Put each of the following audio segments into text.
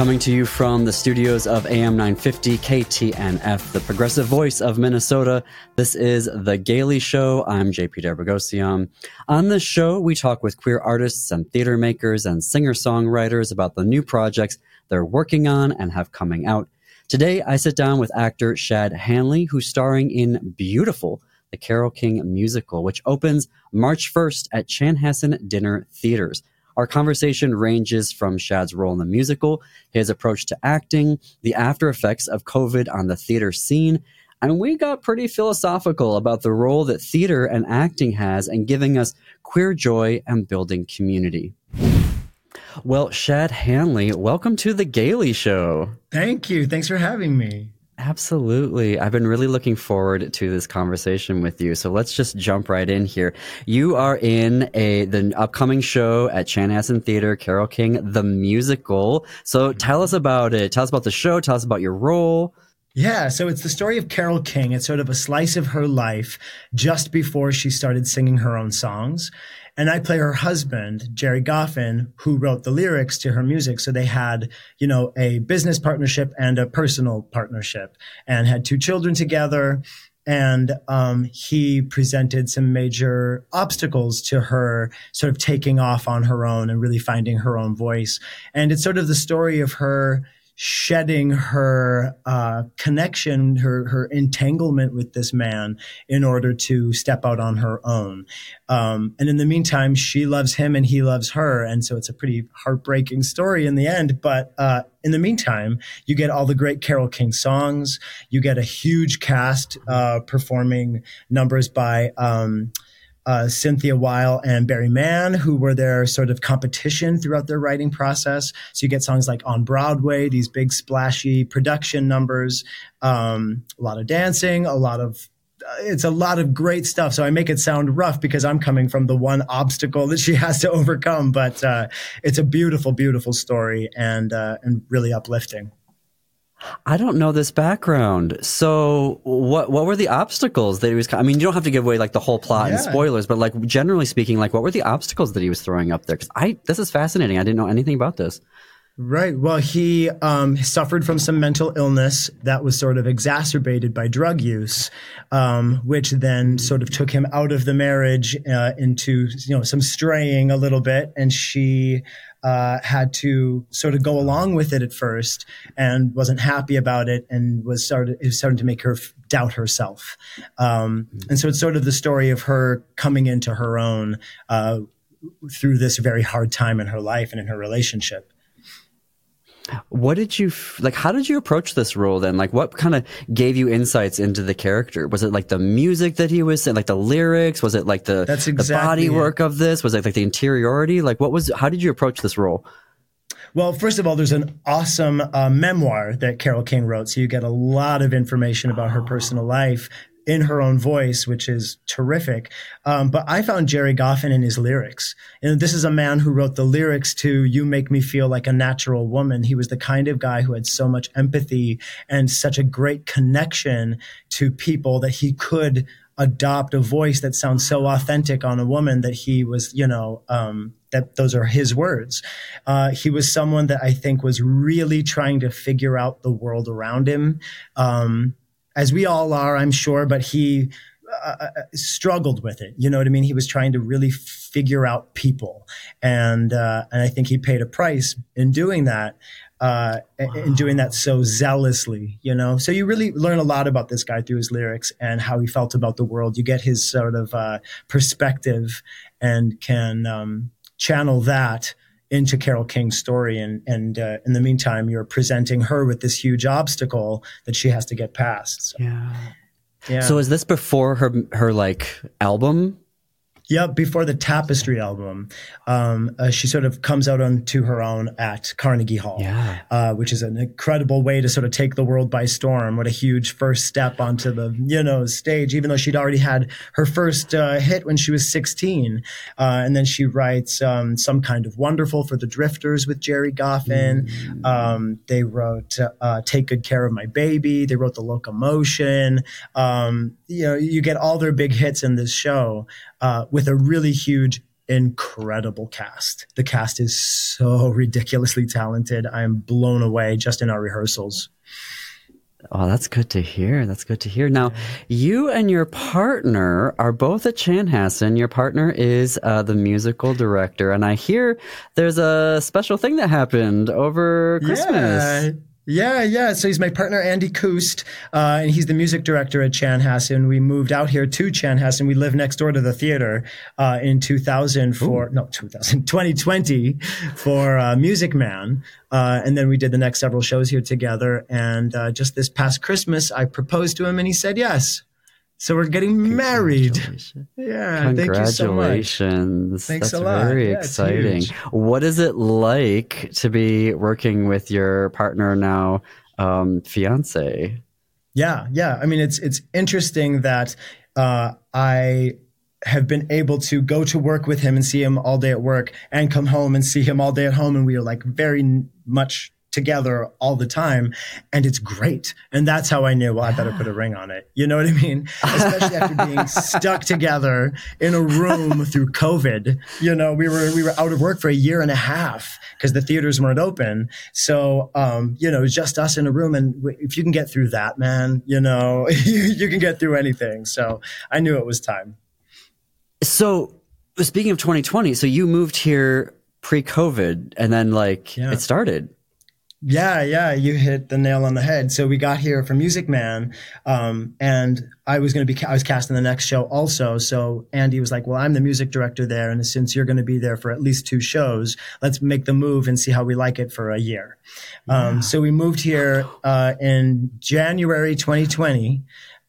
Coming to you from the studios of AM 950 KTNF, the progressive voice of Minnesota. This is The Gaily Show. I'm JP Derbogosian. On this show, we talk with queer artists and theater makers and singer songwriters about the new projects they're working on and have coming out. Today, I sit down with actor Shad Hanley, who's starring in Beautiful, the Carole King musical, which opens March 1st at Chanhassen Dinner Theaters. Our conversation ranges from Shad's role in the musical, his approach to acting, the after effects of COVID on the theater scene, and we got pretty philosophical about the role that theater and acting has in giving us queer joy and building community. Well, Shad Hanley, welcome to the Gaily Show. Thank you. Thanks for having me. Absolutely. I've been really looking forward to this conversation with you. So let's just jump right in here. You are in a the upcoming show at Chanhassen Theater, Carole King, the musical. So tell us about it. Tell us about the show. Tell us about your role. Yeah, so it's the story of Carole King. It's sort of a slice of her life just before she started singing her own songs. And I play her husband, Gerry Goffin, who wrote the lyrics to her music. So they had, you know, a business partnership and a personal partnership and had two children together. And um, he presented some major obstacles to her sort of taking off on her own and really finding her own voice. And it's sort of the story of her shedding her uh, connection, her her entanglement with this man in order to step out on her own. Um, and in the meantime, she loves him and he loves her, and so it's a pretty heartbreaking story in the end. But uh, in the meantime, you get all the great Carole King songs. You get a huge cast uh, performing numbers by. Um, uh, Cynthia Weil and Barry Mann, who were their sort of competition throughout their writing process. So you get songs like On Broadway, these big splashy production numbers, um, a lot of dancing, a lot of uh, it's a lot of great stuff. So I make it sound rough because I'm coming from the one obstacle that she has to overcome. But uh, it's a beautiful, beautiful story and uh, and really uplifting. I don't know this background. So what what were the obstacles that he was I mean, you don't have to give away like the whole plot yeah. and spoilers, but like generally speaking, like what were the obstacles that he was throwing up there? Cuz I this is fascinating. I didn't know anything about this. Right. Well, he um, suffered from some mental illness that was sort of exacerbated by drug use, um, which then sort of took him out of the marriage uh, into you know some straying a little bit, and she uh, had to sort of go along with it at first and wasn't happy about it and was started it was starting to make her doubt herself. Um, and so it's sort of the story of her coming into her own uh, through this very hard time in her life and in her relationship. What did you like? How did you approach this role then? Like, what kind of gave you insights into the character? Was it like the music that he was saying, like the lyrics? Was it like the, That's exactly the body work of this? Was it like the interiority? Like, what was, how did you approach this role? Well, first of all, there's an awesome uh, memoir that Carole King wrote. So you get a lot of information about her personal life in her own voice, which is terrific. Um, but I found Gerry Goffin in his lyrics. And this is a man who wrote the lyrics to You Make Me Feel Like a Natural Woman. He was the kind of guy who had so much empathy and such a great connection to people that he could adopt a voice that sounds so authentic on a woman that he was, you know, um, that those are his words. Uh, he was someone that I think was really trying to figure out the world around him. Um, as we all are, I'm sure, but he uh, uh, struggled with it. You know what I mean? He was trying to really figure out people, and uh, and I think he paid a price in doing that. Uh, wow. in doing that so zealously, you know. So you really learn a lot about this guy through his lyrics and how he felt about the world. You get his sort of uh, perspective and can um, channel that into Carole King's story. And, and uh, in the meantime, you're presenting her with this huge obstacle that she has to get past. So, yeah. Yeah. So is this before her her like album Yep, before the Tapestry album, um, uh, she sort of comes out onto her own at Carnegie Hall, yeah. uh, which is an incredible way to sort of take the world by storm. What a huge first step onto the you know stage, even though she'd already had her first uh, hit when she was 16, uh, and then she writes um, some kind of wonderful for the Drifters with Gerry Goffin. Mm. Um, they wrote uh, "Take Good Care of My Baby." They wrote "The Locomotion." Um, you know, you get all their big hits in this show uh, with a really huge incredible cast. The cast is so ridiculously talented. I am blown away just in our rehearsals. Oh, that's good to hear. That's good to hear. Now, you and your partner are both at Chanhassen. Your partner is uh, the musical director, and I hear there's a special thing that happened over Christmas. Yeah. Yeah, yeah. So he's my partner, Andy Koost, uh, and he's the music director at Chanhassen. We moved out here to Chanhassen. We live next door to the theater uh, in 2000 for, Ooh. no, 2000, 2020 for uh, Music Man. Uh, and then we did the next several shows here together. And uh, just this past Christmas, I proposed to him and he said yes. So we're getting married. Yeah. Congratulations. Thank Thanks That's a lot. very yeah, exciting. What is it like to be working with your partner now, um, fiance? Yeah. Yeah. I mean, it's, it's interesting that, uh, I have been able to go to work with him and see him all day at work and come home and see him all day at home. And we are like very much together all the time and it's great. And that's how i knew well i better put a ring on it. You know what i mean? Especially after being stuck together in a room through covid. You know we were we were out of work for a year and a half because the theaters weren't open. So um you know just us in a room and if you can get through that man you know you, you can get through anything. So i knew it was time. So speaking of 2020 so you moved here pre-covid and then like yeah. it started yeah, yeah, you hit the nail on the head. So we got here for Music Man, um, and I was going to be, I was cast in the next show also. So Andy was like, well, I'm the music director there. And since you're going to be there for at least two shows, let's make the move and see how we like it for a year. Um, yeah. Um, so we moved here, uh, in January 2020.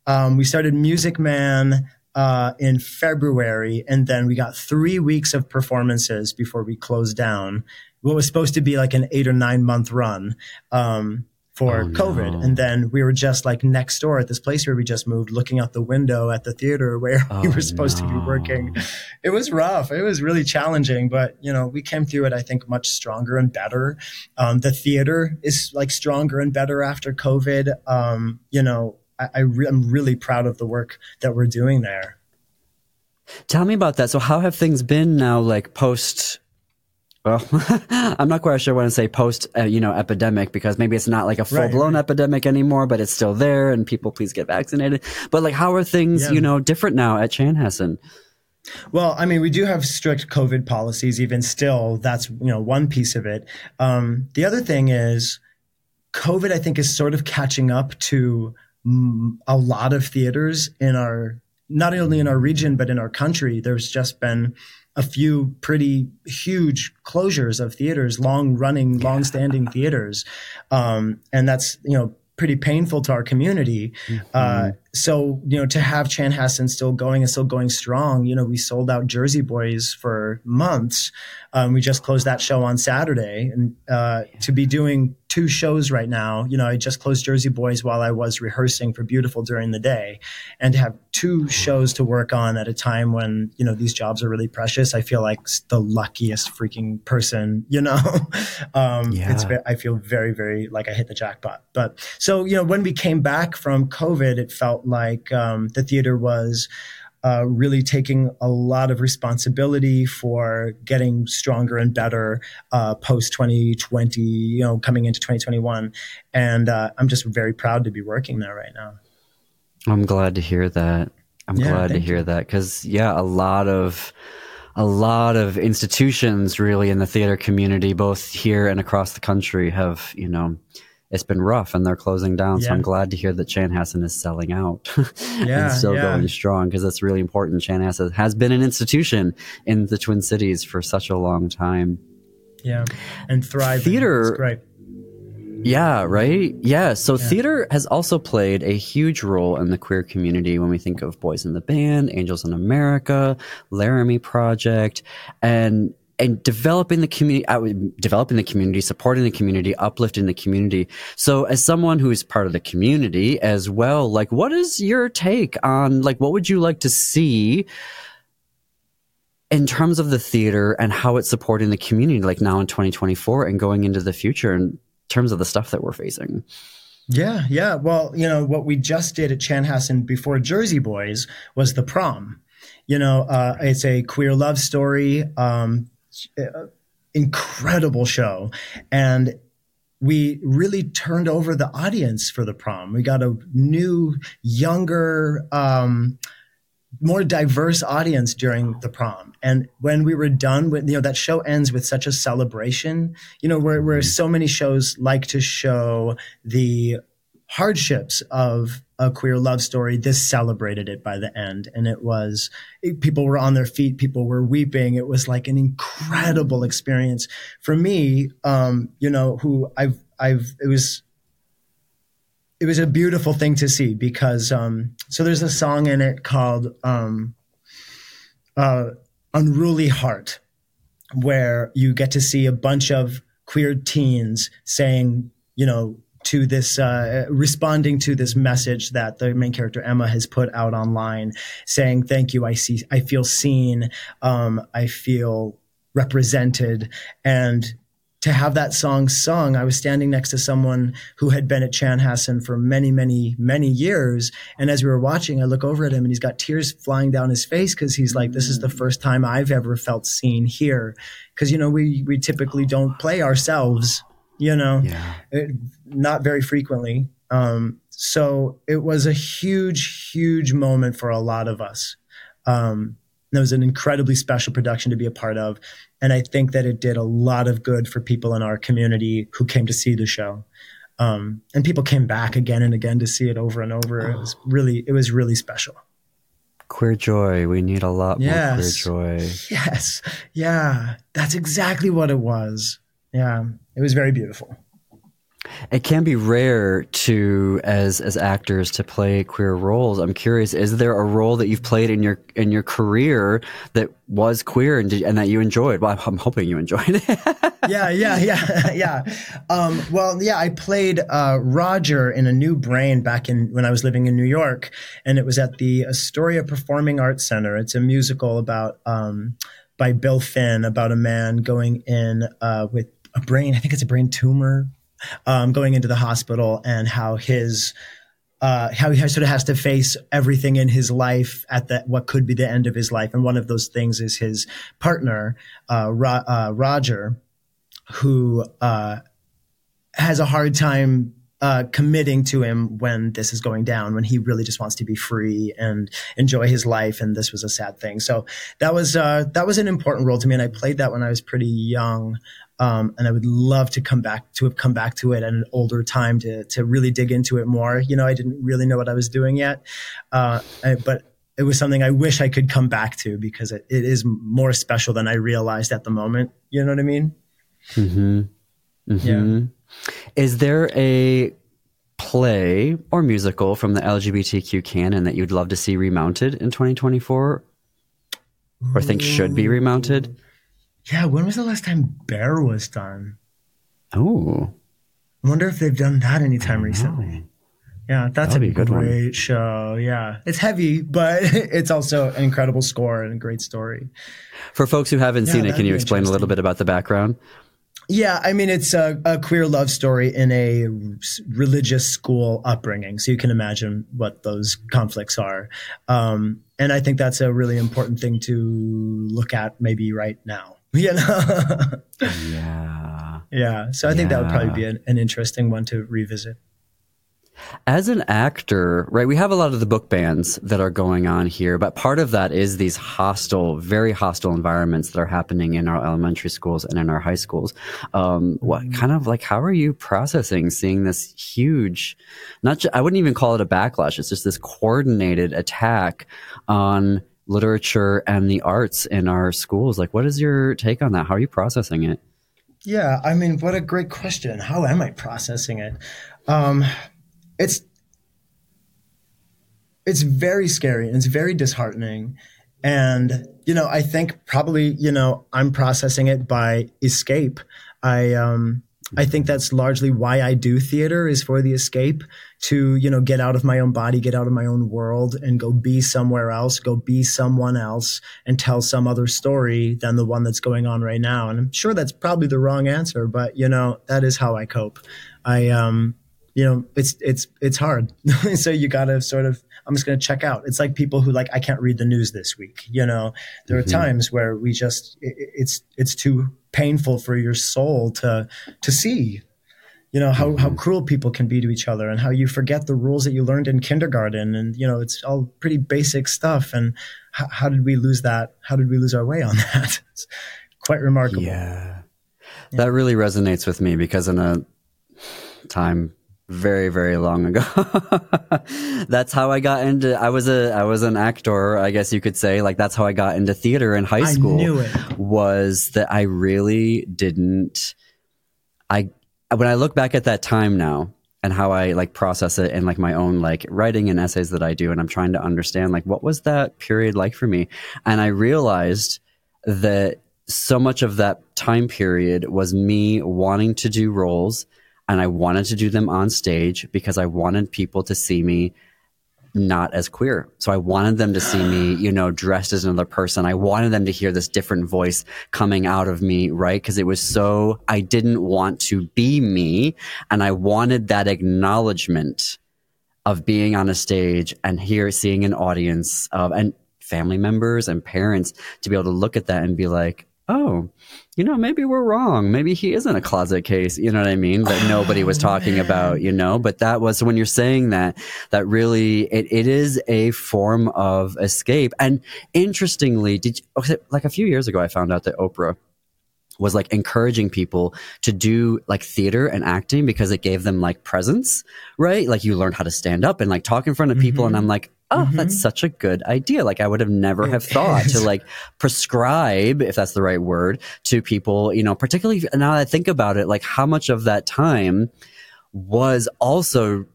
Um, we started Music Man, uh, in February, and then we got three weeks of performances before we closed down what was supposed to be like an eight or nine month run um, for oh, COVID. No. And then we were just like next door at this place where we just moved, looking out the window at the theater where oh, we were supposed no. to be working. It was rough. It was really challenging, but you know, we came through it, I think, much stronger and better. Um, the theater is like stronger and better after COVID. Um, you know, I, I re- I'm really proud of the work that we're doing there. Tell me about that. So, how have things been now, like post well, I'm not quite sure when to say post, uh, you know, epidemic because maybe it's not like a full blown right, right. epidemic anymore, but it's still there and people please get vaccinated. But like, how are things, yeah. you know, different now at Chanhassen? Well, I mean, we do have strict COVID policies, even still. That's, you know, one piece of it. Um, the other thing is COVID, I think, is sort of catching up to mm, a lot of theaters in our, not only in our region, but in our country. There's just been, a few pretty huge closures of theaters, long running, yeah. long standing theaters. Um, and that's, you know, pretty painful to our community. Mm-hmm. Uh, so, you know, to have Chanhassen still going and still going strong, you know, we sold out Jersey Boys for months. Um, we just closed that show on Saturday and, uh, yeah. to be doing two shows right now. You know, I just closed Jersey Boys while I was rehearsing for Beautiful during the day, and to have two shows to work on at a time when you know these jobs are really precious. I feel like the luckiest freaking person. You know, um, yeah. it's I feel very very like I hit the jackpot. But so you know, when we came back from COVID, it felt like um, the theater was uh, really taking a lot of responsibility for getting stronger and better uh, post 2020, you know, coming into 2021. And uh, I'm just very proud to be working there right now. I'm glad to hear that. I'm yeah, glad to hear you. that because, yeah, a lot of a lot of institutions really in the theater community, both here and across the country, have you know it's been rough and they're closing down. Yeah. So I'm glad to hear that Chanhassen is selling out yeah, and still yeah. going strong because that's really important. Chanhassen has been an institution in the Twin Cities for such a long time. Yeah, and thriving. Theater, right? Yeah, right. Yeah. So yeah. theater has also played a huge role in the queer community when we think of Boys in the Band, Angels in America, Laramie Project, and and developing the community, uh, developing the community, supporting the community, uplifting the community. So as someone who is part of the community as well, like what is your take on like what would you like to see in terms of the theater and how it's supporting the community like now in 2024 and going into the future in terms of the stuff that we're facing? Yeah, yeah. Well, you know, what we just did at Chanhassen before Jersey Boys was the prom. you know, uh, it's a queer love story. Um, incredible show, and we really turned over the audience for the prom. We got a new, younger, um, more diverse audience during the prom. And when we were done with, you know, that show ends with such a celebration, you know, where, where mm-hmm. so many shows like to show the hardships of a queer love story. This celebrated it by the end. And it was, it, people were on their feet. People were weeping. It was like an incredible experience for me, um, you know, who I've, I've, it was, it was a beautiful thing to see because, um, so there's a song in it called, um, uh, Unruly Heart, where you get to see a bunch of queer teens saying, you know, to this uh, responding to this message that the main character Emma has put out online, saying, "Thank you. I see. I feel seen. Um, I feel represented." And to have that song sung, I was standing next to someone who had been at Chanhassen for many, many, many years. And as we were watching, I look over at him and he's got tears flying down his face because he's like, this is the first time I've ever felt seen here. Because, you know, we, we typically don't play ourselves you know, yeah. it, not very frequently. Um, so it was a huge, huge moment for a lot of us. Um, it was an incredibly special production to be a part of. And I think that it did a lot of good for people in our community who came to see the show. Um, and people came back again and again to see it over and over. Oh. It was really, it was really special. Queer joy. We need a lot yes. more queer joy. Yes. Yeah. That's exactly what it was. Yeah, it was very beautiful. It can be rare to as as actors to play queer roles. I'm curious, is there a role that you've played in your in your career that was queer and did, and that you enjoyed? Well, I'm hoping you enjoyed it. yeah, yeah, yeah, yeah. Um, well, yeah, I played uh, Roger in A New Brain back in when I was living in New York, and it was at the Astoria Performing Arts Center. It's a musical about um, by Bill Finn about a man going in uh, with a brain, I think it's a brain tumor, um, going into the hospital and how his, uh, how he sort of has to face everything in his life at the, what could be the end of his life. And one of those things is his partner, uh, Ro- uh, Roger, who, uh, has a hard time uh, committing to him when this is going down, when he really just wants to be free and enjoy his life. And this was a sad thing. So that was uh, that was an important role to me, and I played that when I was pretty young. Um, and I would love to come back to have come back to it at an older time to to really dig into it more. You know, I didn't really know what I was doing yet, uh, I, but it was something I wish I could come back to because it, it is more special than I realized at the moment. You know what I mean? Mm-hmm. Mm-hmm. Yeah. Is there a play or musical from the LGBTQ canon that you'd love to see remounted in 2024 or think should be remounted? Yeah, when was the last time Bare was done? Oh. I wonder if they've done that anytime recently. Yeah, that's That'd a, a great one. show. Yeah, it's heavy, but it's also an incredible score and a great story. For folks who haven't yeah, seen it, can you explain a little bit about the background? Yeah, I mean, it's a, a, queer love story in a religious school upbringing. So you can imagine what those conflicts are. Um, and I think that's a really important thing to look at maybe right now. You know? yeah. Yeah. So I think that would probably be an, an interesting one to revisit. As an actor, right, we have a lot of the book bans that are going on here, but part of that is these hostile, very hostile environments that are happening in our elementary schools and in our high schools. Um, what mm-hmm. kind of like, how are you processing seeing this huge, not, ju- I wouldn't even call it a backlash. It's just this coordinated attack on literature and the arts in our schools. Like, what is your take on that? How are you processing it? Yeah, I mean, what a great question. How am I processing it? Um, it's it's very scary and it's very disheartening. And you know, I think probably you know I'm processing it by escape. I um, I think that's largely why I do theater is for the escape to, you know, get out of my own body, get out of my own world and go be somewhere else, go be someone else and tell some other story than the one that's going on right now. And I'm sure that's probably the wrong answer, but you know, that is how I cope. I, um, you know, it's, it's, it's hard. so you gotta sort of, I'm just going to check out. It's like people who like, I can't read the news this week. You know, there mm-hmm. are times where we just, it, it's, it's too painful for your soul to, to see you know how, how mm-hmm. cruel people can be to each other and how you forget the rules that you learned in kindergarten and you know it's all pretty basic stuff and how, how did we lose that how did we lose our way on that it's quite remarkable yeah. yeah that really resonates with me because in a time very very long ago. That's how i got into i was a i was an actor i guess you could say. Like that's how i got into theater in high school I knew it. was that i really didn't i when I look back at that time now and how I like process it in like my own like writing and essays that I do, and I'm trying to understand like what was that period like for me, and I realized that so much of that time period was me wanting to do roles and I wanted to do them on stage because I wanted people to see me not as queer. So I wanted them to see me, you know, dressed as another person. I wanted them to hear this different voice coming out of me, right? Because it was so, I didn't want to be me. And I wanted that acknowledgement of being on a stage and here seeing an audience of, and family members and parents to be able to look at that and be like, oh, you know, maybe we're wrong. Maybe he isn't a closet case. You know what I mean? That oh, nobody was oh, talking man. about, you know, but that was when you're saying that, that really, it, it is a form of escape. And interestingly, did you, like a few years ago, I found out that Oprah was like encouraging people to do like theater and acting because it gave them like presence, right? Like you learned how to stand up and like talk in front of people. Mm-hmm. And I'm like, oh, mm-hmm. that's such a good idea. Like I would have never have thought to like prescribe, if that's the right word, to people, you know, particularly now that I think about it, like how much of that time was also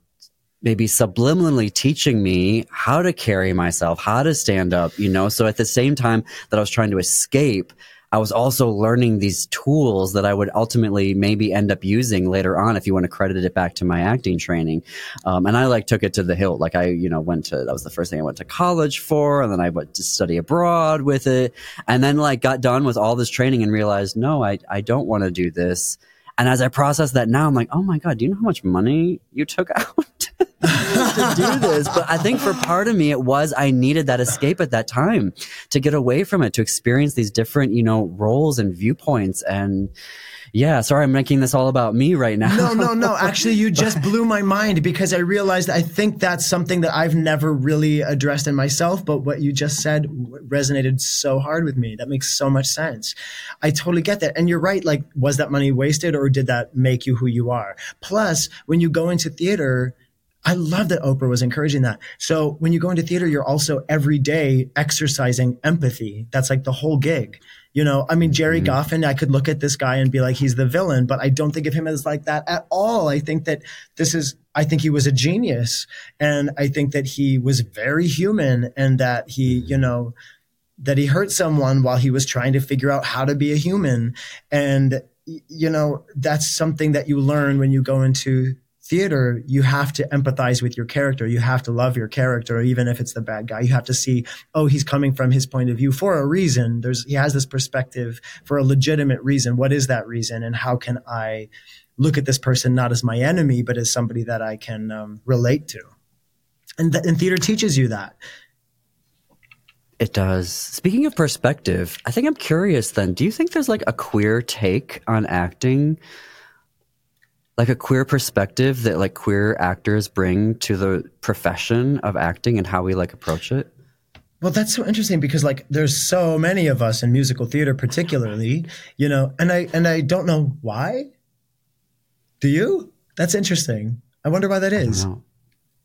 maybe subliminally teaching me how to carry myself, how to stand up, you know? So at the same time that I was trying to escape, I was also learning these tools that I would ultimately maybe end up using later on if you want to credit it back to my acting training. Um, and I like took it to the hilt. Like I, you know, went to, that was the first thing I went to college for. And then I went to study abroad with it. And then like got done with all this training and realized, no, I, I don't want to do this. And as I process that now, I'm like, oh my God, do you know how much money you took out? To do this. But I think for part of me, it was I needed that escape at that time to get away from it, to experience these different, you know, roles and viewpoints. And yeah, sorry, I'm making this all about me right now. no, no, no. Actually, you just blew my mind because I realized I think that's something that I've never really addressed in myself. But what you just said resonated so hard with me. That makes so much sense. I totally get that. And you're right. Like, was that money wasted or did that make you who you are? Plus, when you go into theater, I love that Oprah was encouraging that. So when you go into theater, you're also every day exercising empathy. That's like the whole gig. You know, I mean, Gerry mm-hmm. Goffin, I could look at this guy and be like, he's the villain, but I don't think of him as like that at all. I think that this is, I think he was a genius and I think that he was very human and that he, you know, that he hurt someone while he was trying to figure out how to be a human. And, you know, that's something that you learn when you go into theater, you have to empathize with your character. You have to love your character, even if it's the bad guy. You have to see, oh, he's coming from his point of view for a reason. There's, he has this perspective for a legitimate reason. What is that reason? And how can I look at this person not as my enemy, but as somebody that I can um, relate to? And, th- and theater teaches you that. It does. Speaking of perspective, I think I'm curious then. Do you think there's like a queer take on acting? Like a queer perspective that like queer actors bring to the profession of acting and how we like approach it? Well, that's so interesting because like there's so many of us in musical theater particularly, you know, and I and I don't know why. Do you? That's interesting. I wonder why that is.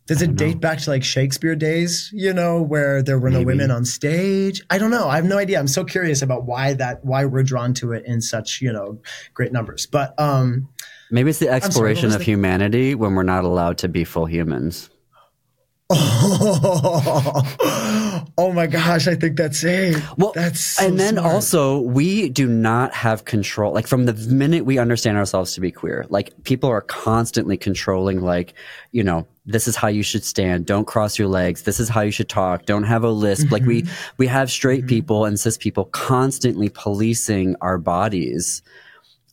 Does it date know. back to like Shakespeare days, you know, where there were Maybe. no women on stage? I don't know. I have no idea. I'm so curious about why that why we're drawn to it in such, you know, great numbers. But um Maybe it's the exploration sorry, of the- humanity when we're not allowed to be full humans. Oh, oh my gosh, I think that's it. Well, that's so and then smart. also we do not have control. Like from the minute we understand ourselves to be queer, like people are constantly controlling. Like you know, this is how you should stand. Don't cross your legs. This is how you should talk. Don't have a lisp. Mm-hmm. Like we mm-hmm. we have straight mm-hmm. people and cis people constantly policing our bodies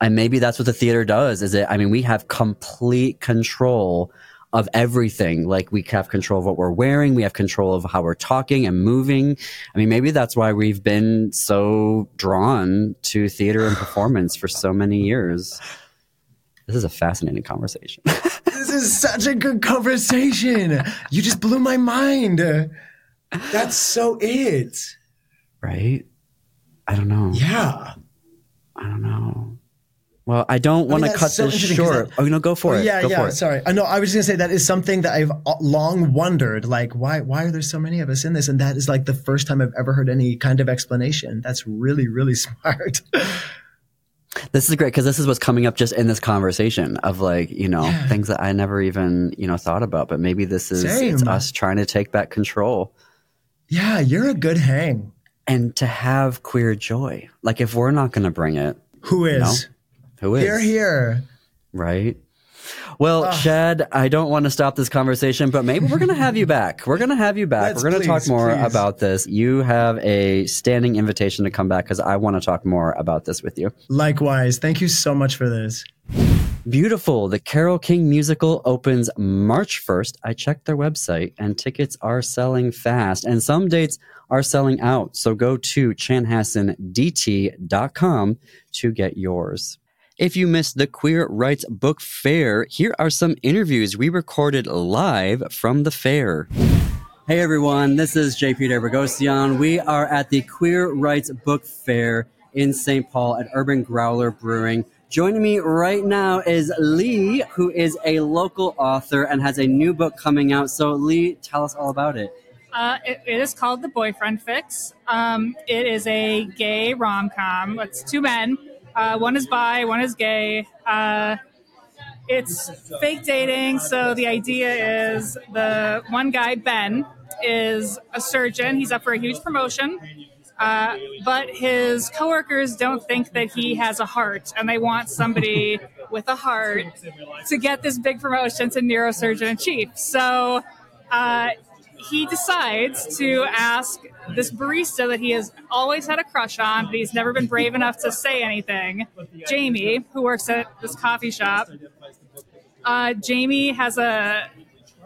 and maybe that's what the theater does is it i mean we have complete control of everything. Like we have control of what we're wearing, we have control of how we're talking and moving. I mean, maybe that's why we've been so drawn to theater and performance for so many years. This is a fascinating conversation. this is such a good conversation. You just blew my mind. That's so it. Right? I don't know. Yeah. I don't know. Well, I don't want to cut so this short. I, oh, no, go for it. Yeah, go yeah. Sorry, I know. I was just going to say that is something that I've uh, long wondered. Like, why? Why are there so many of us in this? And that is like the first time I've ever heard any kind of explanation. That's really, really smart. this is great because this is what's coming up just in this conversation of like you know yeah. things that I never even you know thought about. But maybe this is it's us trying to take back control. Yeah, you're a good hang. And to have queer joy, like if we're not going to bring it, who is? You know, who is? Here, here. Right. Well, uh, Chad, I don't want to stop this conversation, but maybe we're going to have you back. We're going to have you back. We're going to talk more please. about this. You have a standing invitation to come back because I want to talk more about this with you. Likewise. Thank you so much for this. Beautiful. The Carole King musical opens March 1st. I checked their website and tickets are selling fast and some dates are selling out. So go to chanhassendt.com to get yours. If you missed the Queer Rights Book Fair, here are some interviews we recorded live from the fair. Hey everyone, this is JP Derbogossian. We are at the Queer Rights Book Fair in St. Paul at Urban Growler Brewing. Joining me right now is Lee, who is a local author and has a new book coming out. So, Lee, tell us all about it. Uh, it, it is called The Boyfriend Fix. Um, it is a gay rom com. It's two men uh, one is bi, one is gay. Uh, it's fake dating. So the idea is the one guy, Ben, is a surgeon. He's up for a huge promotion. Uh, but his coworkers don't think that he has a heart, and they want somebody with a heart to get this big promotion to neurosurgeon in chief. So uh, he decides to ask this barista that he has always had a crush on, but he's never been brave enough to say anything, Jamie, who works at this coffee shop. Uh, Jamie has a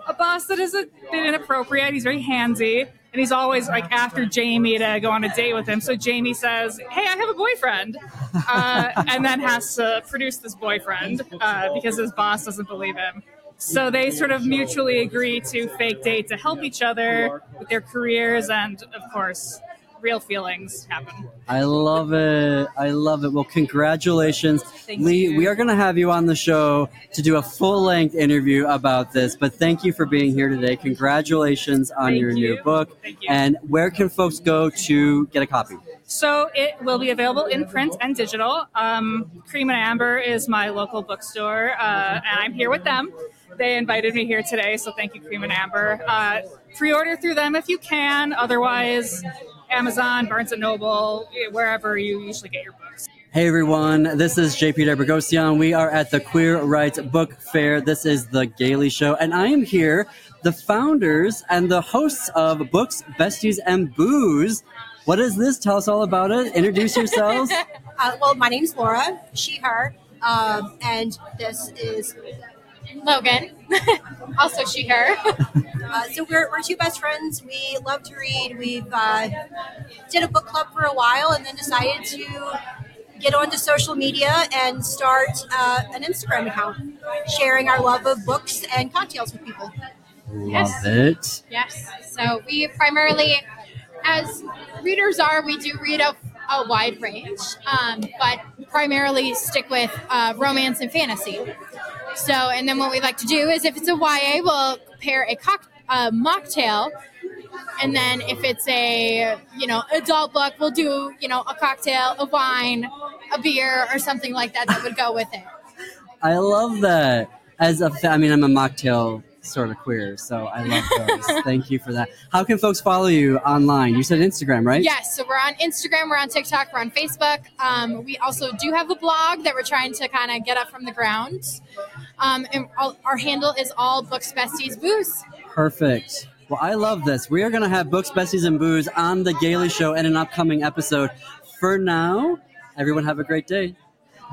a boss that is a bit inappropriate. He's very handsy, and he's always like after Jamie to go on a date with him. So Jamie says, "Hey, I have a boyfriend," uh, and then has to produce this boyfriend uh, because his boss doesn't believe him. So they sort of mutually agree to fake date to help each other with their careers and, of course, real feelings happen. I love it. I love it. Well, congratulations. Thank Lee, you. we are going to have you on the show to do a full length interview about this, but thank you for being here today. Congratulations on thank your you. new book. You. And where can folks go to get a copy? So it will be available in print and digital. Um, Cream and Amber is my local bookstore, uh, and I'm here with them they invited me here today, so thank you, Cream and Amber. Uh, pre-order through them if you can. Otherwise, Amazon, Barnes and Noble, wherever you usually get your books. Hey everyone, this is JP Derbogossian. We are at the Queer Rights Book Fair. This is the Gaily Show, and I am here, the founders and the hosts of Books, Besties, and Booze. What is this? Tell us all about it. Introduce yourselves. uh, well, my name's Laura, she, her, um, and this is Logan, also she, her. Uh, so we're, we're two best friends. We love to read. We've uh, did a book club for a while and then decided to get onto social media and start uh, an Instagram account, sharing our love of books and cocktails with people. Love yes. it. Yes. So we primarily, as readers are, we do read a, a wide range, um, but primarily stick with uh, romance and fantasy. So, and then what we like to do is if it's a YA, we'll pair a cock, a mocktail. And then if it's a, you know, adult book, we'll do, you know, a cocktail, a wine, a beer, or something like that that would go with it. I love that. As a, I mean, I'm a mocktail sort of queer. So I love those. Thank you for that. How can folks follow you online? You said Instagram, right? Yes. So we're on Instagram, we're on TikTok, we're on Facebook. Um, we also do have a blog that we're trying to kind of get up from the ground. Um, and all, our handle is all Books Besties Booze. Perfect. Well, I love this. We are going to have Books, Besties, and Booze on The Gaily Show in an upcoming episode. For now, everyone have a great day.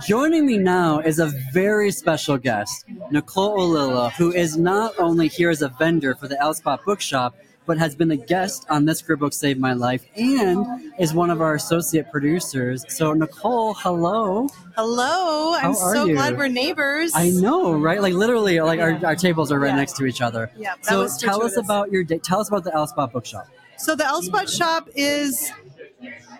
Joining me now is a very special guest. Nicole Olilla, who is not only here as a vendor for the L Spot Bookshop, but has been a guest on This Queer Book Saved My Life and is one of our associate producers. So, Nicole, hello. Hello. I'm are so you? glad we're neighbors. I know, right? Like literally, like our, our tables are right Yeah. next to each other. Yeah, So tell us about your day. Tell us about the L Spot Bookshop. So the Elspot shop is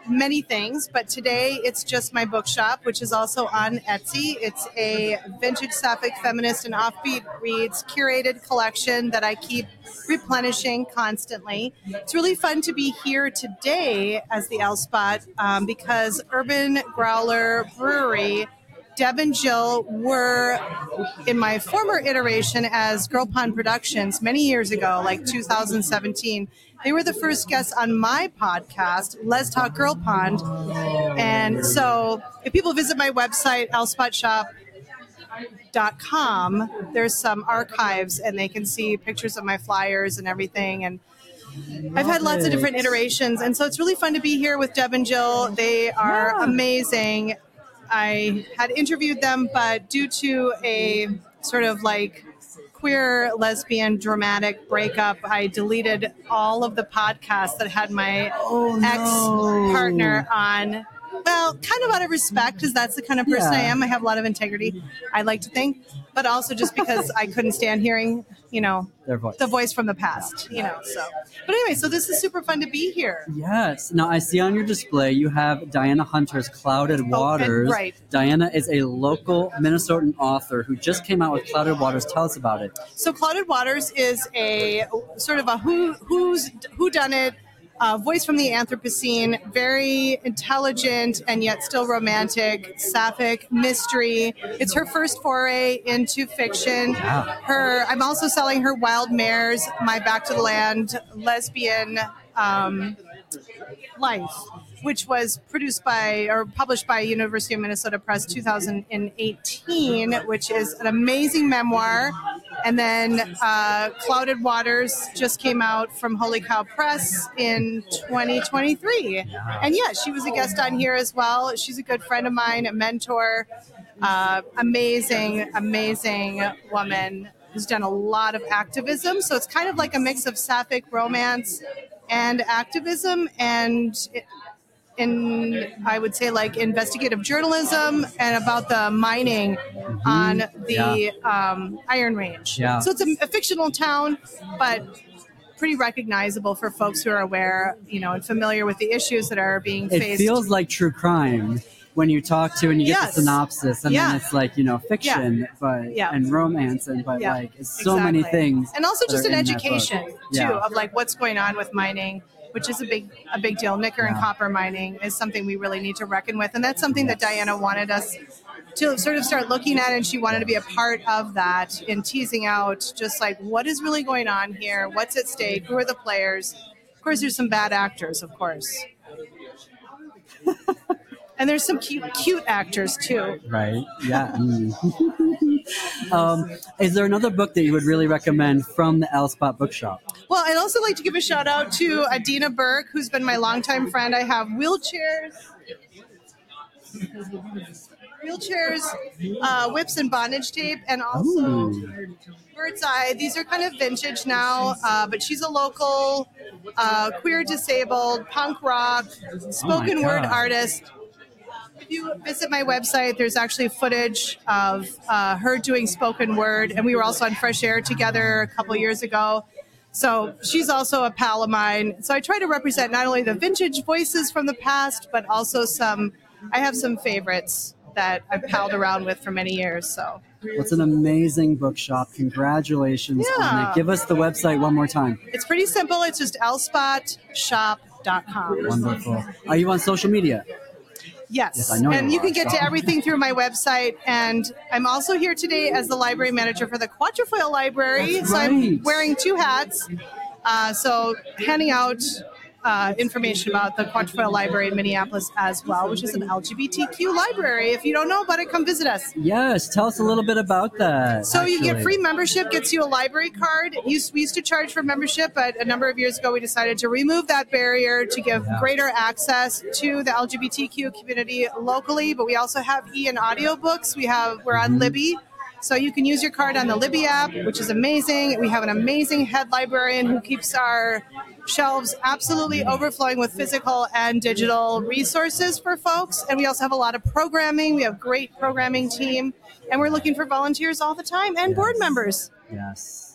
many things, but today it's just my bookshop, which is also on Etsy. It's a vintage sapphic feminist and offbeat reads curated collection that I keep replenishing constantly. It's really fun to be here today as the Elspot um, because Urban Growler Brewery. Deb and Jill were in my former iteration as Girl Pond Productions many years ago, like 2017. They were the first guests on my podcast, Let's Talk Girl Pond. And so if people visit my website, lspotshop.com, there's some archives and they can see pictures of my flyers and everything. And I've had lots of different iterations. And so it's really fun to be here with Deb and Jill. They are Yeah. amazing. I had interviewed them, but due to a sort of like queer lesbian dramatic breakup, I deleted all of the podcasts that had my Oh, ex partner on. Well, kind of out of respect, because that's the kind of person I am. I have a lot of integrity, I like to think, but also just because I couldn't stand hearing, you know, Their voice. the voice from the past, you know. So, but anyway, so this is super fun to be here. Yes. Now I see on your display you have Dianna Hunter's Clouded oh, Waters. Oh, right. Dianna is a local Minnesotan author who just came out with Clouded Waters. Tell us about it. So, Clouded Waters is a sort of a who who's who done it. Uh, voice from the Anthropocene, very intelligent and yet still romantic, sapphic mystery. It's her first foray into fiction. Wow. Her, I'm also selling her Wild Mares, my Back to the Land lesbian um, life, which was produced by or published by University of Minnesota Press 2018, which is an amazing memoir. And then uh, Clouded Waters just came out from Holy Cow Press in 2023. And yeah, she was a guest on here as well. She's a good friend of mine, a mentor, uh, amazing, amazing woman who's done a lot of activism. So it's kind of like a mix of sapphic romance and activism and it- in I would say like investigative journalism and about the mining on the um, Iron Range. Yeah. So it's a, a fictional town, but pretty recognizable for folks who are aware, you know, and familiar with the issues that are being faced. It feels like true crime when you talk to and you get Yes. the synopsis, and Yeah. then it's like you know fiction, but Yeah. and romance, and but Yeah, like it's so many things. and also just an in that book. education too Yeah. of like what's going on with mining which is a big a big deal. Nickel and copper mining is something we really need to reckon with and that's something that dianna wanted us to sort of start looking at and she wanted to be a part of that in teasing out just like what is really going on here what's at stake who are the players. Of course there's some bad actors of course. And there's some cute cute actors too. Right. Yeah. Um, is there another book that you would really recommend from the L Spot Bookshop? Well, I'd also like to give a shout out to Adina Burke, who's been my longtime friend. I have wheelchairs, wheelchairs, uh, whips, and bondage tape, and also Ooh. Bird's Eye. These are kind of vintage now, uh, but she's a local uh, queer disabled punk rock spoken word artist. If you visit my website, there's actually footage of uh, her doing spoken word, and we were also on Fresh Air together a couple years ago. So she's also a pal of mine. So I try to represent not only the vintage voices from the past, but also some. I have some favorites that I've palled around with for many years. So What's an amazing bookshop. Congratulations on Yeah. Give us the website one more time. it's pretty simple. It's just lspotshop.com. Wonderful. Are you on social media? Yes. Yes, I know and you you can get to everything through my website. And I'm also here today as the library manager for the Quatrefoil Library. That's so I'm wearing two hats. Uh, so handing out uh, information about the Quatrefoil Library in Minneapolis as well, which is an LGBTQ library. If you don't know about it, come visit us. Yes. Tell us a little bit about that. So you get free membership, gets you a library card. Used- We used to charge for membership, but a number of years ago we decided to remove that barrier to give Yeah. greater access to the LGBTQ community locally. But we also have e and audiobooks. We have we're on Mhm. Libby, So you can use your card on the Libby app, which is amazing. We have an amazing head librarian who keeps our shelves absolutely overflowing with physical and digital resources for folks. And we also have a lot of programming. We have a great programming team, and we're looking for volunteers all the time and board members. Yes.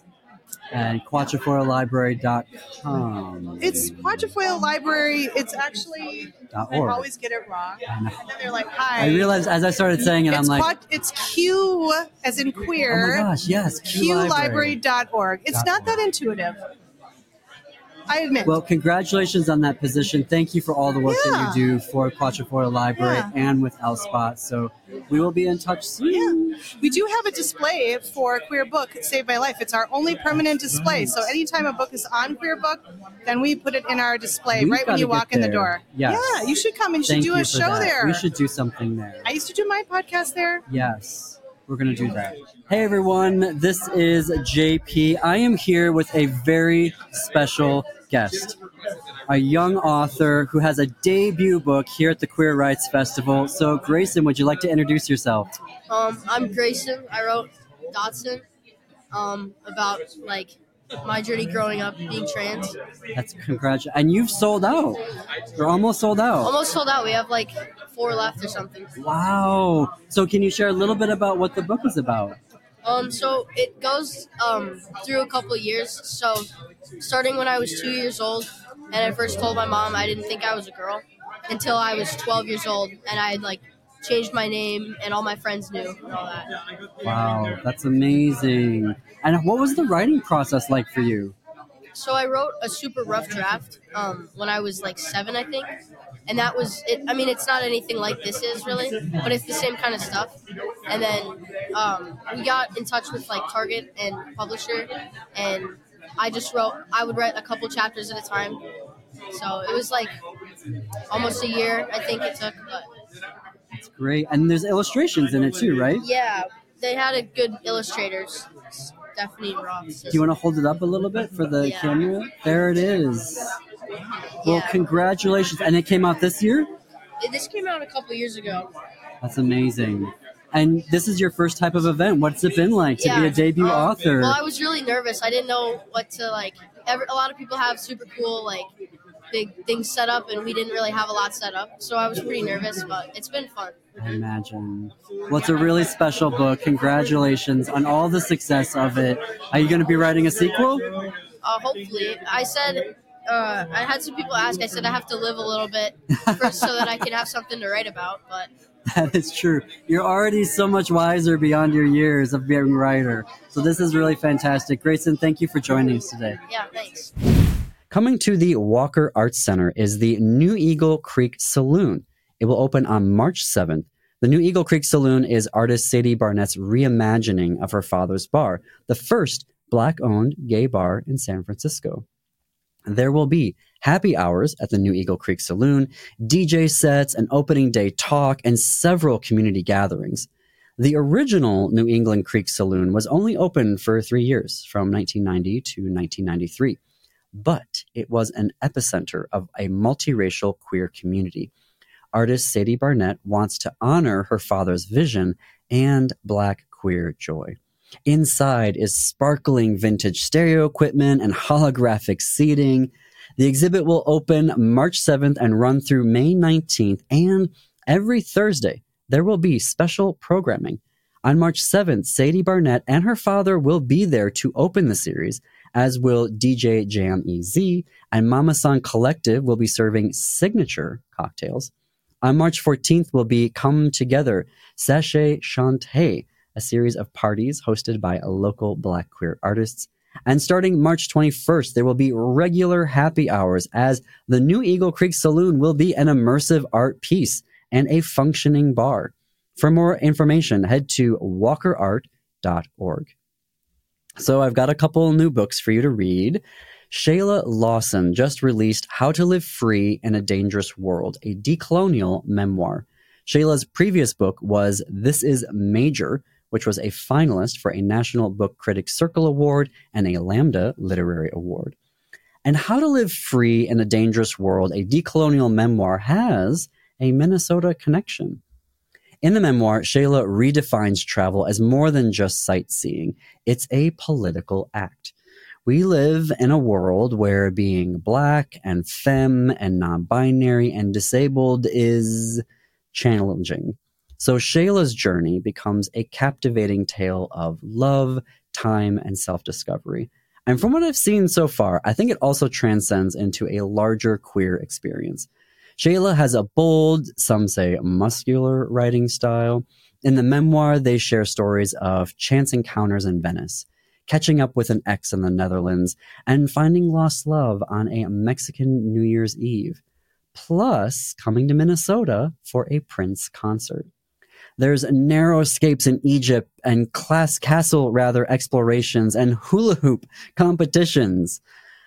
And quatrefoillibrary.com. It's Quatrefoil Library. It's actually Dot I org. always get it wrong, and then they're like, "Hi." I realized as I started saying it, I'm it's, like, it's Q as in queer. oh my gosh, yes. QLibrary.org. It's not that intuitive. I admit. Well, congratulations on that position. Thank you for all the work that you do for Quatrefoil Library Yeah. and with Elspot. So we will be in touch soon. Yeah. we do have a display for Queer Book Save My Life. It's our only permanent display. So anytime a book is on Queer Book, then we put it in our display We've right when you walk in the door. Yes. Yeah, you should come and you should do you a show that. there. We should do something there. I used to do my podcast there. Yes, we're going to do that. Hey everyone, this is JP. I am here with a very special guest, a young author who has a debut book here at the Queer Rights Festival. So, Grayson, would you like to introduce yourself? Um, I'm Grayson. I wrote Dotson um, about like my journey growing up being trans. That's congratulations. And you've sold out. You're almost sold out. Almost sold out. We have like four left or something. Wow. So, can you share a little bit about what the book is about? Um, so it goes um, through a couple of years. So starting when I was two years old, and I first told my mom I didn't think I was a girl until I was 12 years old, and I had like changed my name, and all my friends knew and all that. Wow, that's amazing. And what was the writing process like for you? So I wrote a super rough draft um, when I was like seven, I think, and that was it. I mean, it's not anything like this is really, but it's the same kind of stuff. And then um, we got in touch with like Target and publisher, and I just wrote. I would write a couple chapters at a time. So it was like almost a year, I think it took. But It's great. And there's illustrations in it too, right? yeah, they had a good illustrators, Stephanie Ross. Do you want to hold it up a little bit for the Yeah. camera? There it is. Well, Yeah. congratulations. And it came out this year? This came out a couple years ago. That's amazing. And this is your first type of event. What's it been like to be a debut um, author? Well, I was really nervous. I didn't know what to like. Every, a lot of people have super cool like big things set up, and we didn't really have a lot set up. So I was pretty nervous, but it's been fun. I imagine. Well, it's a really special book. Congratulations on all the success of it. Are you going to be writing a sequel? Uh, hopefully, I said. Uh, I had some people ask. I said I have to live a little bit first so that I can have something to write about. But That is true. You're already so much wiser beyond your years of being a writer. So this is really fantastic. Grayson, thank you for joining us today. yeah, thanks. Coming to the Walker Arts Center is the New Eagle Creek Saloon. It will open on March 7th. The New Eagle Creek Saloon is artist Sadie Barnette's reimagining of her father's bar, the first black owned gay bar in San Francisco. There will be happy hours at the New Eagle Creek Saloon, DJ sets, an opening day talk, and several community gatherings. The original New Eagle Creek Saloon was only open for three years, from 1990 to 1993 but it was an epicenter of a multiracial queer community. Artist Sadie Barnette wants to honor her father's vision and black queer joy. Inside is sparkling vintage stereo equipment and holographic seating. The exhibit will open March 7th and run through May 19th, and every Thursday there will be special programming. On March 7th, Sadie Barnette and her father will be there to open the series, as will DJ Jam EZ, and Mama San Collective will be serving signature cocktails. On March 14th will be Come Together, Sachet Chante, a series of parties hosted by local black queer artists. And starting March 21st, there will be regular happy hours as the New Eagle Creek Saloon will be an immersive art piece and a functioning bar. For more information, head to walkerart.org. So I've got a couple new books for you to read. Shayla Lawson just released How to Live Free in a Dangerous World, a decolonial memoir. Shayla's previous book was This is Major, which was a finalist for a National Book Critics Circle Award and a Lambda Literary Award. And How to Live Free in a Dangerous World, a decolonial memoir, has a Minnesota connection. In the memoir, Shayla redefines travel as more than just sightseeing. It's a political act. We live in a world where being black and femme and non-binary and disabled is challenging. So Shayla's journey becomes a captivating tale of love, time, and self-discovery. And from what I've seen so far, I think it also transcends into a larger queer experience. Shayla has a bold, some say muscular writing style. In the memoir, they share stories of chance encounters in Venice, catching up with an ex in the Netherlands, and finding lost love on a Mexican New Year's Eve, plus coming to Minnesota for a Prince concert. There's narrow escapes in Egypt and class castle rather explorations and hula hoop competitions.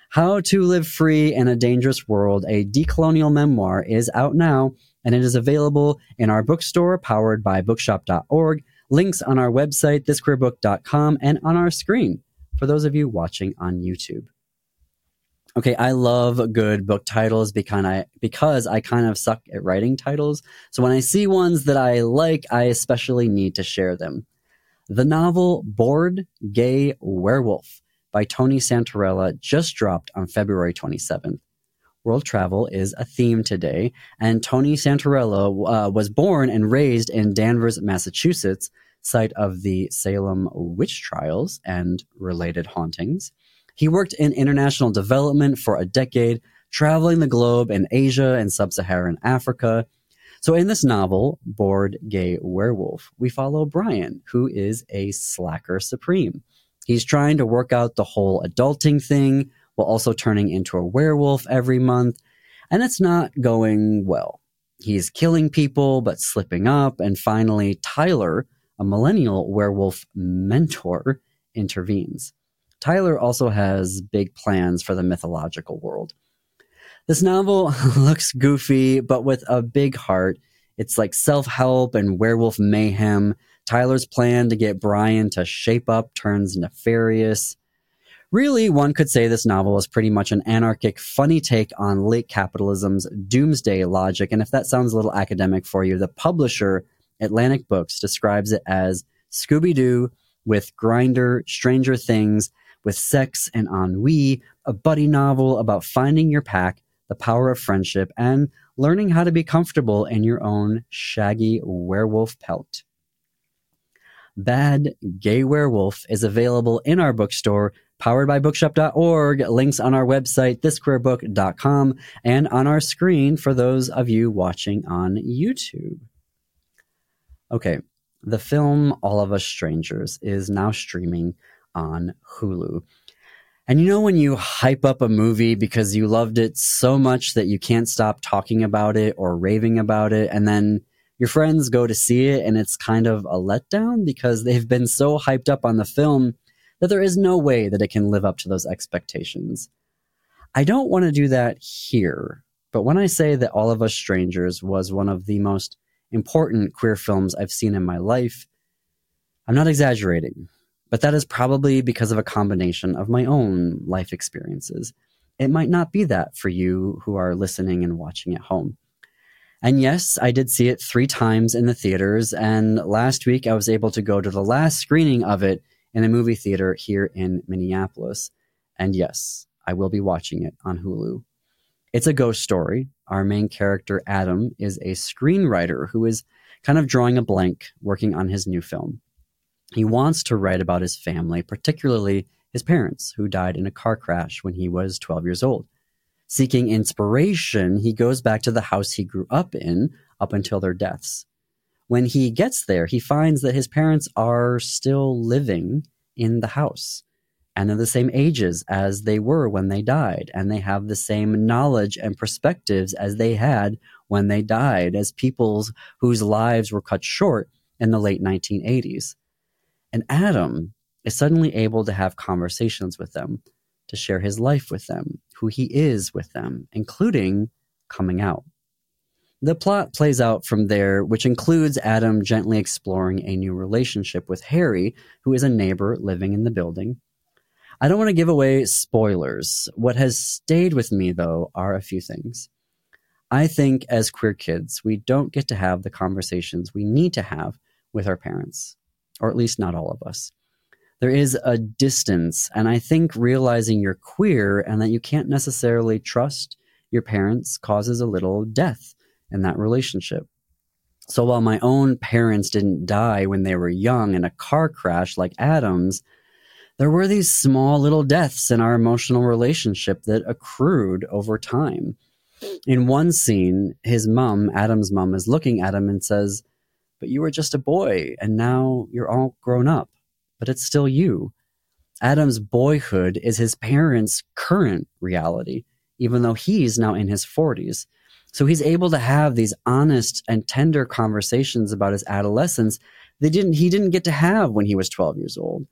How to Live Free in a Dangerous World, a decolonial memoir, is out now and it is available in our bookstore powered by bookshop.org, links on our website, thisqueerbook.com, and on our screen for those of you watching on YouTube. Okay, I love good book titles because I because I kind of suck at writing titles. So when I see ones that I like, I especially need to share them. The novel Bored Gay Werewolf by Tony Santorella just dropped on February 27th. World travel is a theme today, and Tony Santorella uh, was born and raised in Danvers, Massachusetts, site of the Salem witch trials and related hauntings. He worked in international development for a decade, traveling the globe in Asia and sub Saharan Africa. So, in this novel, Bored Gay Werewolf, we follow Brian, who is a slacker supreme. He's trying to work out the whole adulting thing while also turning into a werewolf every month, and it's not going well. He's killing people but slipping up, and finally, Tyler, a millennial werewolf mentor, intervenes. Tyler also has big plans for the mythological world. This novel looks goofy, but with a big heart. It's like self help and werewolf mayhem. Tyler's plan to get Brian to shape up turns nefarious. Really, one could say this novel is pretty much an anarchic, funny take on late capitalism's doomsday logic. And if that sounds a little academic for you, the publisher, Atlantic Books, describes it as Scooby Doo with Grindr, Stranger Things, with sex and ennui, a buddy novel about finding your pack, the power of friendship, and learning how to be comfortable in your own shaggy werewolf pelt. Bad Gay Werewolf is available in our bookstore, powered by bookshop.org, links on our website, thisqueerbook.com, and on our screen for those of you watching on YouTube. Okay, the film All of Us Strangers is now streaming on Hulu. And you know, when you hype up a movie because you loved it so much that you can't stop talking about it or raving about it, and then your friends go to see it and it's kind of a letdown because they've been so hyped up on the film that there is no way that it can live up to those expectations. I don't want to do that here, but when I say that All of Us Strangers was one of the most important queer films I've seen in my life, I'm not exaggerating but that is probably because of a combination of my own life experiences. It might not be that for you who are listening and watching at home. And yes, I did see it three times in the theaters, and last week I was able to go to the last screening of it in a movie theater here in Minneapolis. And yes, I will be watching it on Hulu. It's a ghost story. Our main character, Adam, is a screenwriter who is kind of drawing a blank working on his new film. He wants to write about his family, particularly his parents, who died in a car crash when he was 12 years old. Seeking inspiration, he goes back to the house he grew up in up until their deaths. When he gets there, he finds that his parents are still living in the house and they're the same ages as they were when they died, and they have the same knowledge and perspectives as they had when they died, as peoples whose lives were cut short in the late 1980s. And Adam is suddenly able to have conversations with them, to share his life with them, who he is with them, including coming out. The plot plays out from there, which includes Adam gently exploring a new relationship with Harry, who is a neighbor living in the building. I don't want to give away spoilers. What has stayed with me, though, are a few things. I think as queer kids, we don't get to have the conversations we need to have with our parents, or at least not all of us. There is a distance, and I think realizing you're queer and that you can't necessarily trust your parents causes a little death in that relationship. So while my own parents didn't die when they were young in a car crash like Adam's, there were these small little deaths in our emotional relationship that accrued over time. In one scene, his mom, Adam's mom, is looking at him and says, But you were just a boy, and now you're all grown up, but it's still you. Adam's boyhood is his parents' current reality, even though he's now in his 40s. So he's able to have these honest and tender conversations about his adolescence that didn't he didn't get to have when he was 12 years old.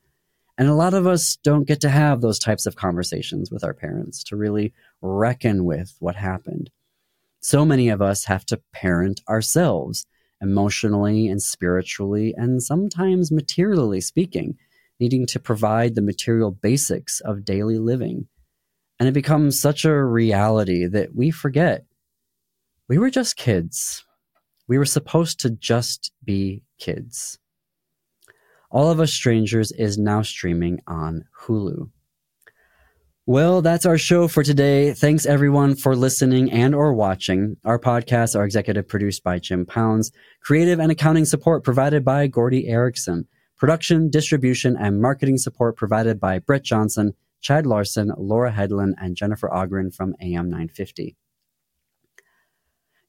And a lot of us don't get to have those types of conversations with our parents to really reckon with what happened. So many of us have to parent ourselves emotionally and spiritually and sometimes materially speaking, needing to provide the material basics of daily living. And it becomes such a reality that we forget we were just kids. We were supposed to just be kids. All of Us Strangers is now streaming on Hulu. Well, that's our show for today. Thanks everyone for listening and or watching. Our podcasts are executive produced by Jim Pounds, creative and accounting support provided by Gordy Erickson, production, distribution, and marketing support provided by Brett Johnson, Chad Larson, Laura Headland, and Jennifer Ogren from AM 950.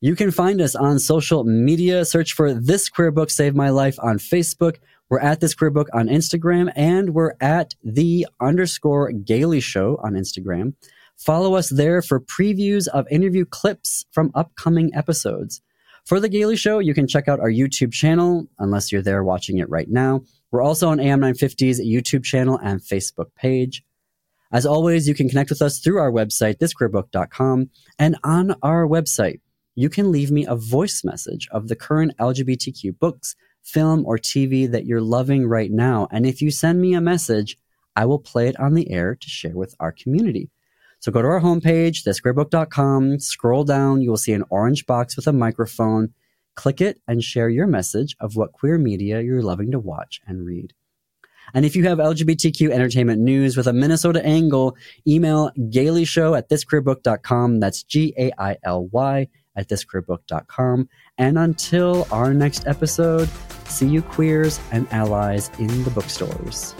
You can find us on social media. Search for This Queer Book Saved My Life on Facebook. We're at This Queer Book on Instagram, and we're at the underscore Gaily Show on Instagram. Follow us there for previews of interview clips from upcoming episodes. For The Gaily Show, you can check out our YouTube channel, unless you're there watching it right now. We're also on AM950's YouTube channel and Facebook page. As always, you can connect with us through our website, thisqueerbook.com, and on our website, you can leave me a voice message of the current LGBTQ books, film, or TV that you're loving right now. And if you send me a message, I will play it on the air to share with our community. So go to our homepage, thisqueerbook.com, scroll down, you will see an orange box with a microphone. Click it and share your message of what queer media you're loving to watch and read. And if you have LGBTQ entertainment news with a Minnesota angle, email gailyshow at thisqueerbook.com. That's G A I L Y at thisqueerbook.com. And until our next episode, see you queers and allies in the bookstores.